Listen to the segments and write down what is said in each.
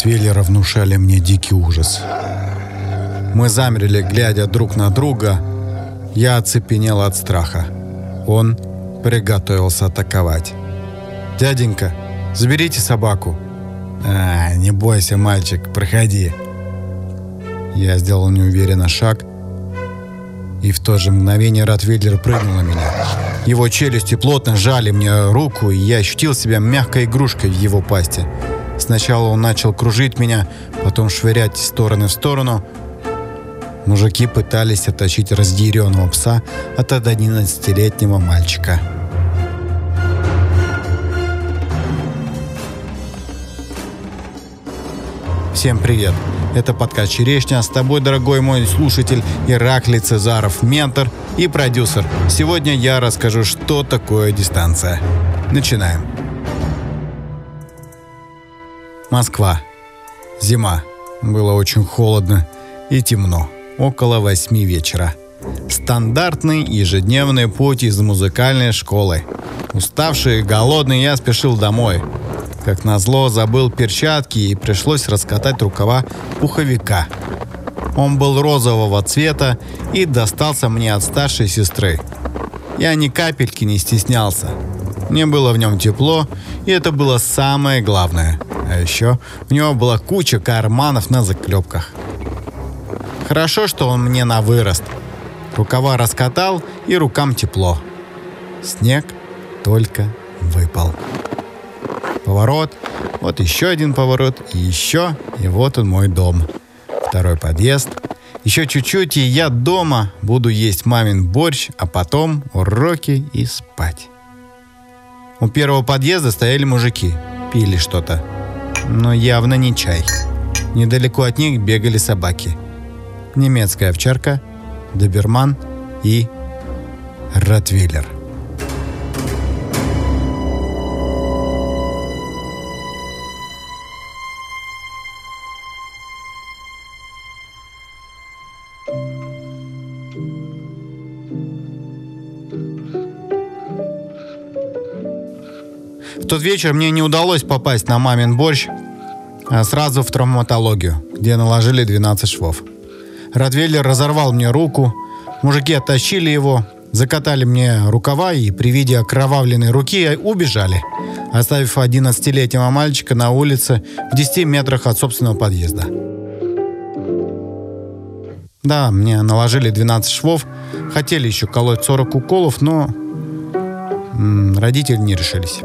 Ротвейлера внушали мне дикий ужас. Мы замерли, глядя друг на друга. Я оцепенел от страха. Он приготовился атаковать. «Дяденька, заберите собаку!» «А, не бойся, мальчик, проходи!» Я сделал неуверенно шаг, и в то же мгновение Ротвейлер прыгнул на меня. Его челюсти плотно сжали мне руку, и я ощутил себя мягкой игрушкой в его пасти. Сначала он начал кружить меня, потом швырять из стороны в сторону. Мужики пытались оттащить разъяренного пса от 11-летнего мальчика. Всем привет! Это подкаст «Черешня». С тобой, дорогой мой слушатель, Ираклий Цезаров, ментор и продюсер. Сегодня я расскажу, что такое дистанция. Начинаем. Москва. Зима. Было очень холодно и темно. Около восьми вечера. Стандартный ежедневный путь из музыкальной школы. Уставший и голодный я спешил домой. Как назло, забыл перчатки и пришлось раскатать рукава пуховика. Он был розового цвета и достался мне от старшей сестры. Я ни капельки не стеснялся. Мне было в нем тепло, и это было самое главное. А еще у него была куча карманов на заклепках. Хорошо, что он мне на вырост. Рукава раскатал, и рукам тепло. Снег только выпал. Поворот, вот еще один поворот, и еще, и вот он мой дом. Второй подъезд. Еще чуть-чуть, и я дома буду есть мамин борщ, а потом уроки и спать. У первого подъезда стояли мужики, пили что-то. Но явно не чай. Недалеко от них бегали собаки. Немецкая овчарка, доберман и ротвейлер. Тот вечер мне не удалось попасть на мамин борщ, а сразу в травматологию, где наложили 12 швов. Ротвейлер разорвал мне руку, мужики оттащили его, закатали мне рукава и при виде окровавленной руки убежали, оставив 11-летнего мальчика на улице в 10 метрах от собственного подъезда. Да, мне наложили 12 швов, хотели еще колоть 40 уколов, но родители не решились.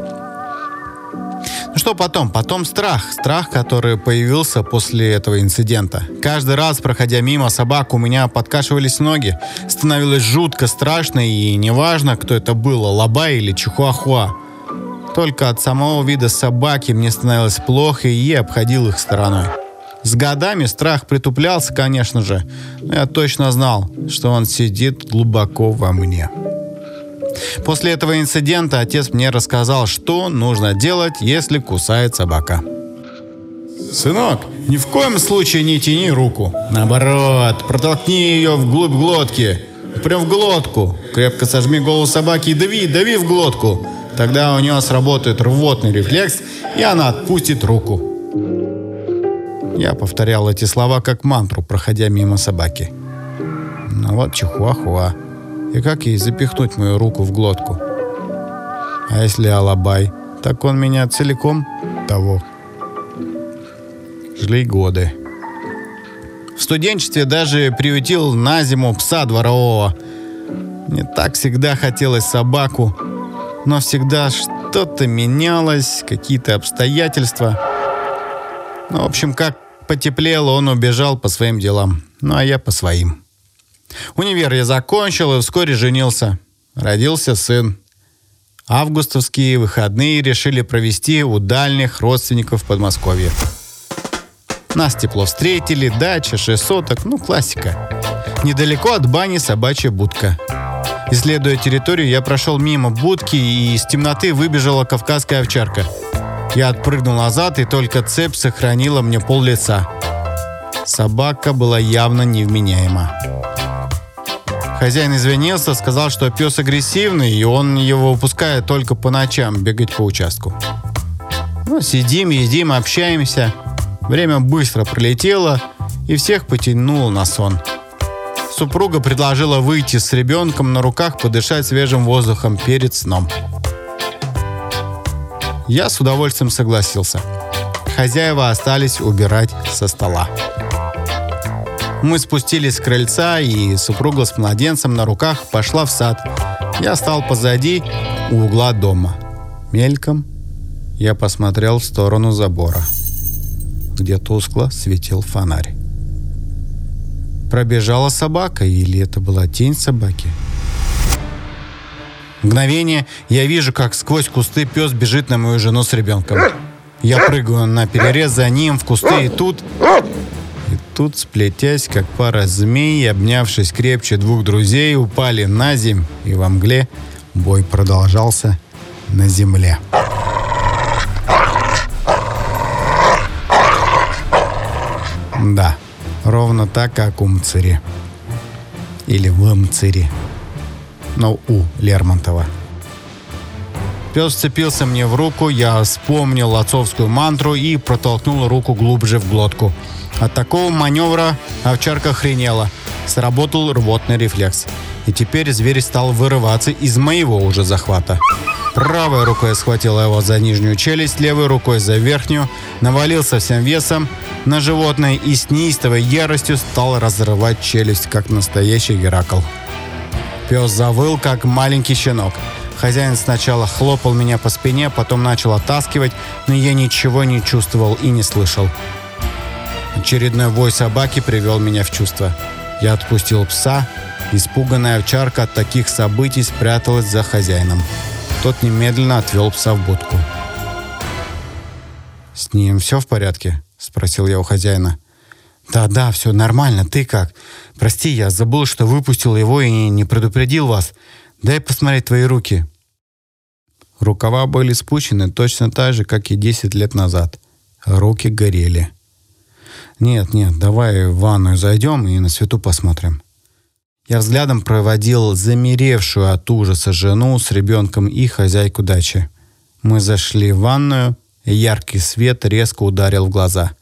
Ну что потом? Потом страх. Страх, который появился после этого инцидента. Каждый раз, проходя мимо собак, у меня подкашивались ноги. Становилось жутко страшно, и неважно, кто это было, лабай или чихуахуа. Только от самого вида собаки мне становилось плохо, и я обходил их стороной. С годами страх притуплялся, конечно же, но я точно знал, что он сидит глубоко во мне. После этого инцидента отец мне рассказал, что нужно делать, если кусает собака. «Сынок, ни в коем случае не тяни руку. Наоборот, протолкни ее вглубь глотки. Прям в глотку. Крепко сожми голову собаки и дави, дави в глотку. Тогда у нее сработает рвотный рефлекс, и она отпустит руку». Я повторял эти слова как мантру, проходя мимо собаки. Ну вот чихуахуа. И как ей запихнуть мою руку в глотку? А если алабай, так он меня целиком того. Жили годы. В студенчестве даже приютил на зиму пса дворового. Мне так всегда хотелось собаку, но всегда что-то менялось, какие-то обстоятельства. Ну, в общем, как потеплело, он убежал по своим делам, ну а я по своим. Универ я закончил и вскоре женился. Родился сын. Августовские выходные решили провести у дальних родственников в Подмосковье. Нас тепло встретили, дача, шесть соток, ну классика. Недалеко от бани собачья будка. Исследуя территорию, я прошел мимо будки и из темноты выбежала кавказская овчарка. Я отпрыгнул назад, и только цепь сохранила мне пол лица. Собака была явно невменяема. Хозяин извинился, сказал, что пес агрессивный, и он его выпускает только по ночам бегать по участку. Ну, сидим, едим, общаемся. Время быстро пролетело, и всех потянуло на сон. Супруга предложила выйти с ребенком на руках подышать свежим воздухом перед сном. Я с удовольствием согласился. Хозяева остались убирать со стола. Мы спустились с крыльца, и супруга с младенцем на руках пошла в сад. Я стал позади, у угла дома. Мельком я посмотрел в сторону забора, где тускло светил фонарь. Пробежала собака, или это была тень собаки? Мгновение я вижу, как сквозь кусты пес бежит на мою жену с ребенком. Я прыгаю на перерез за ним в кусты, и тут... Тут, сплетясь, как пара змей, обнявшись крепче двух друзей, упали на земь, и во мгле бой продолжался на земле. Да, ровно так, как у Мцири. Или в Мцири. Но у Лермонтова. Пес вцепился мне в руку, я вспомнил отцовскую мантру и протолкнул руку глубже в глотку. От такого маневра овчарка хренела. Сработал рвотный рефлекс. И теперь зверь стал вырываться из моего уже захвата. Правой рукой схватил его за нижнюю челюсть, левой рукой за верхнюю, навалился всем весом на животное и с неистовой яростью стал разрывать челюсть, как настоящий Геракл. Пес завыл, как маленький щенок. Хозяин сначала хлопал меня по спине, потом начал оттаскивать, но я ничего не чувствовал и не слышал. Очередной вой собаки привел меня в чувство. Я отпустил пса. Испуганная овчарка от таких событий спряталась за хозяином. Тот немедленно отвел пса в будку. «С ним все в порядке?» – спросил я у хозяина. «Да-да, все нормально. Ты как? Прости, я забыл, что выпустил его и не предупредил вас. Дай посмотреть твои руки». Рукава были спущены точно так же, как и 10 лет назад. Руки горели. «Нет, нет, давай в ванную зайдем и на свету посмотрим». Я взглядом проводил замеревшую от ужаса жену с ребенком и хозяйку дачи. Мы зашли в ванную, и яркий свет резко ударил в глаза.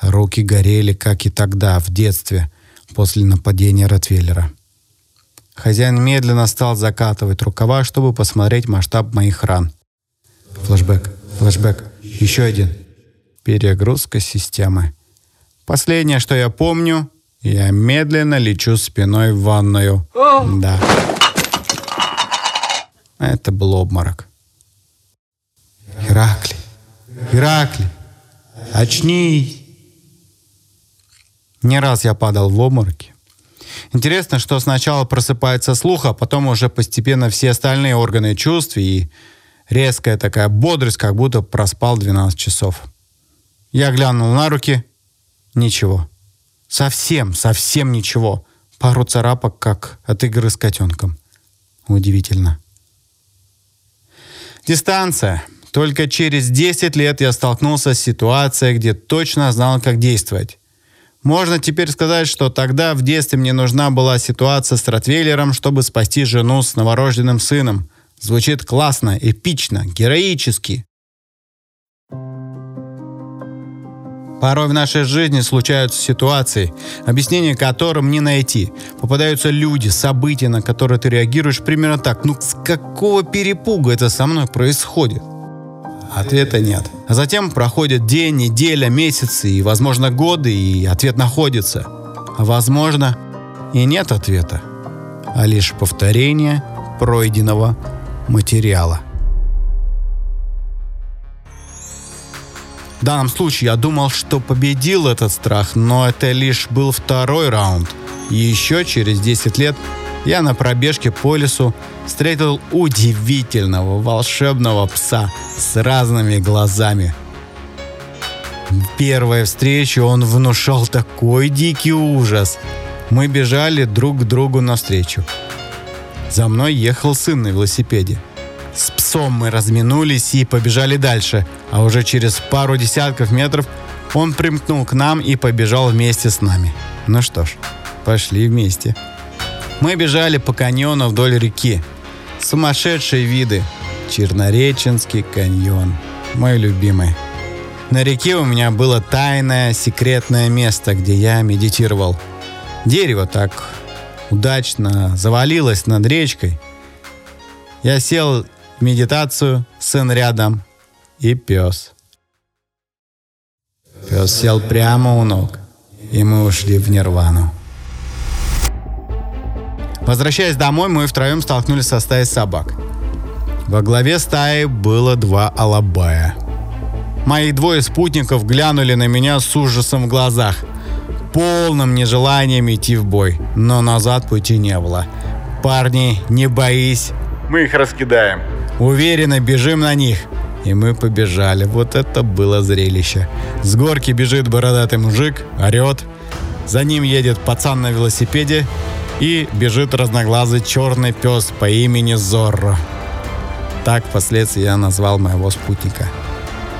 Руки горели, как и тогда, в детстве, после нападения Ротвейлера. Хозяин медленно стал закатывать рукава, чтобы посмотреть масштаб моих ран. Флэшбэк, флэшбэк, еще один. Перегрузка системы. Последнее, что я помню, я медленно лечу спиной в ванную. Да. Это был обморок. Иракли, Иракли, очнись. Не раз я падал в обмороки. Интересно, что сначала просыпается слух, а потом уже постепенно все остальные органы чувств и резкая такая бодрость, как будто проспал 12 часов. Я глянул на руки. Ничего. Совсем, совсем ничего. Пару царапок, как от игры с котенком. Удивительно. Дистанция. Только через 10 лет я столкнулся с ситуацией, где точно знал, как действовать. Можно теперь сказать, что тогда в детстве мне нужна была ситуация с Ротвейлером, чтобы спасти жену с новорожденным сыном. Звучит классно, эпично, героически. Порой в нашей жизни случаются ситуации, объяснение которым не найти. Попадаются люди, события, на которые ты реагируешь примерно так. Ну с какого перепуга это со мной происходит? Ответа нет. А затем проходит день, неделя, месяцы и, возможно, годы, и ответ находится. А возможно, и нет ответа, а лишь повторение пройденного материала. В данном случае я думал, что победил этот страх, но это лишь был второй раунд. И еще через 10 лет я на пробежке по лесу встретил удивительного волшебного пса с разными глазами. В первой встрече он внушал такой дикий ужас. Мы бежали друг к другу навстречу. За мной ехал сын на велосипеде. С псом мы разминулись и побежали дальше, а уже через пару десятков метров он примкнул к нам и побежал вместе с нами. Ну что ж, пошли вместе. Мы бежали по каньону вдоль реки. Сумасшедшие виды. Чернореченский каньон. Мой любимый. На реке у меня было тайное, секретное место, где я медитировал. Дерево так удачно завалилось над речкой. Я сел медитацию, сын рядом и пес. Пес сел прямо у ног, и мы ушли в нирвану. Возвращаясь домой, мы втроем столкнулись со стаей собак. Во главе стаи было два алабая. Мои двое спутников глянули на меня с ужасом в глазах, полным нежеланием идти в бой, но назад пути не было. «Парни, не боись, мы их раскидаем». Уверенно бежим на них. И мы побежали. Вот это было зрелище. С горки бежит бородатый мужик, орет. За ним едет пацан на велосипеде и бежит разноглазый черный пес по имени Зорро. Так впоследствии я назвал моего спутника.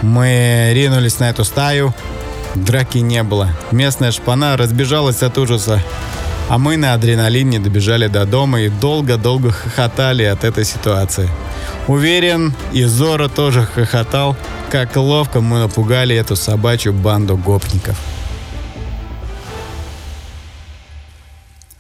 Мы ринулись на эту стаю. Драки не было. Местная шпана разбежалась от ужаса. А мы на адреналине добежали до дома и долго-долго хохотали от этой ситуации. Уверен, и Зора тоже хохотал, как ловко мы напугали эту собачью банду гопников.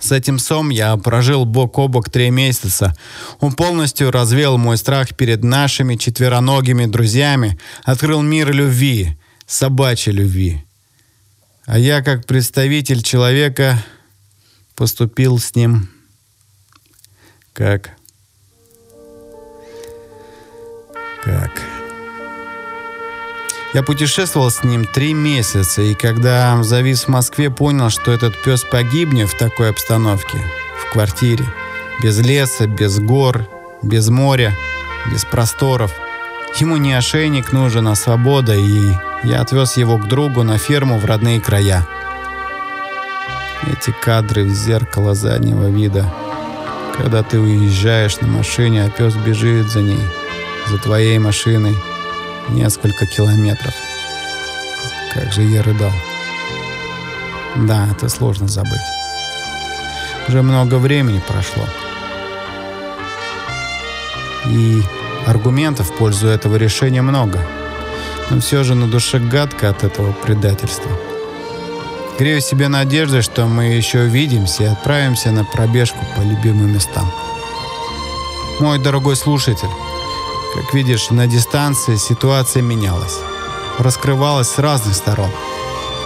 С этим сом я прожил бок о бок три месяца. Он полностью развеял мой страх перед нашими четвероногими друзьями, открыл мир любви, собачьей любви. А я, как представитель человека, поступил с ним как... Как... Я путешествовал с ним три месяца, и когда завис в Москве, понял, что этот пес погибнет в такой обстановке, в квартире, без леса, без гор, без моря, без просторов. Ему не ошейник нужен, а свобода, и я отвез его к другу на ферму в родные края. Эти кадры в зеркало заднего вида, когда ты уезжаешь на машине, а пес бежит за ней, за твоей машиной – несколько километров. Как же я рыдал. Да, это сложно забыть. Уже много времени прошло. И аргументов в пользу этого решения много. Но все же на душе гадко от этого предательства. Грею себе надеждой, что мы еще увидимся и отправимся на пробежку по любимым местам. Мой дорогой слушатель, как видишь, на дистанции ситуация менялась. Раскрывалась с разных сторон,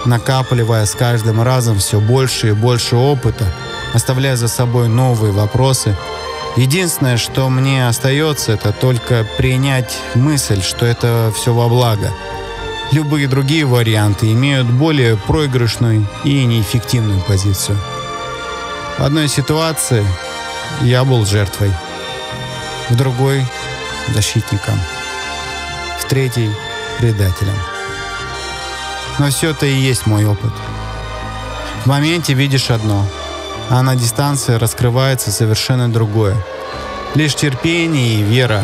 накапливая с каждым разом все больше и больше опыта, оставляя за собой новые вопросы. Единственное, что мне остается, это только принять мысль, что это все во благо. Любые другие варианты имеют более проигрышную и неэффективную позицию. В одной ситуации я был жертвой, в другой защитником, в третий – предателем. Но все это и есть мой опыт. В моменте видишь одно, а на дистанции раскрывается совершенно другое. Лишь терпение и вера,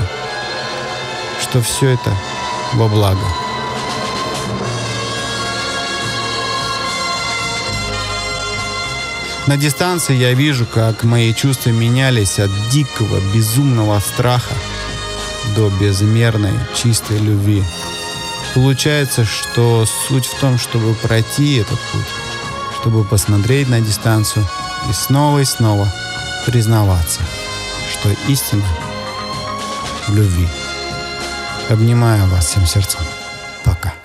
что все это во благо. На дистанции я вижу, как мои чувства менялись от дикого, безумного страха до безмерной чистой любви. Получается, что суть в том, чтобы пройти этот путь, чтобы посмотреть на дистанцию и снова и снова признаваться, что истина в любви. Обнимаю вас всем сердцем. Пока.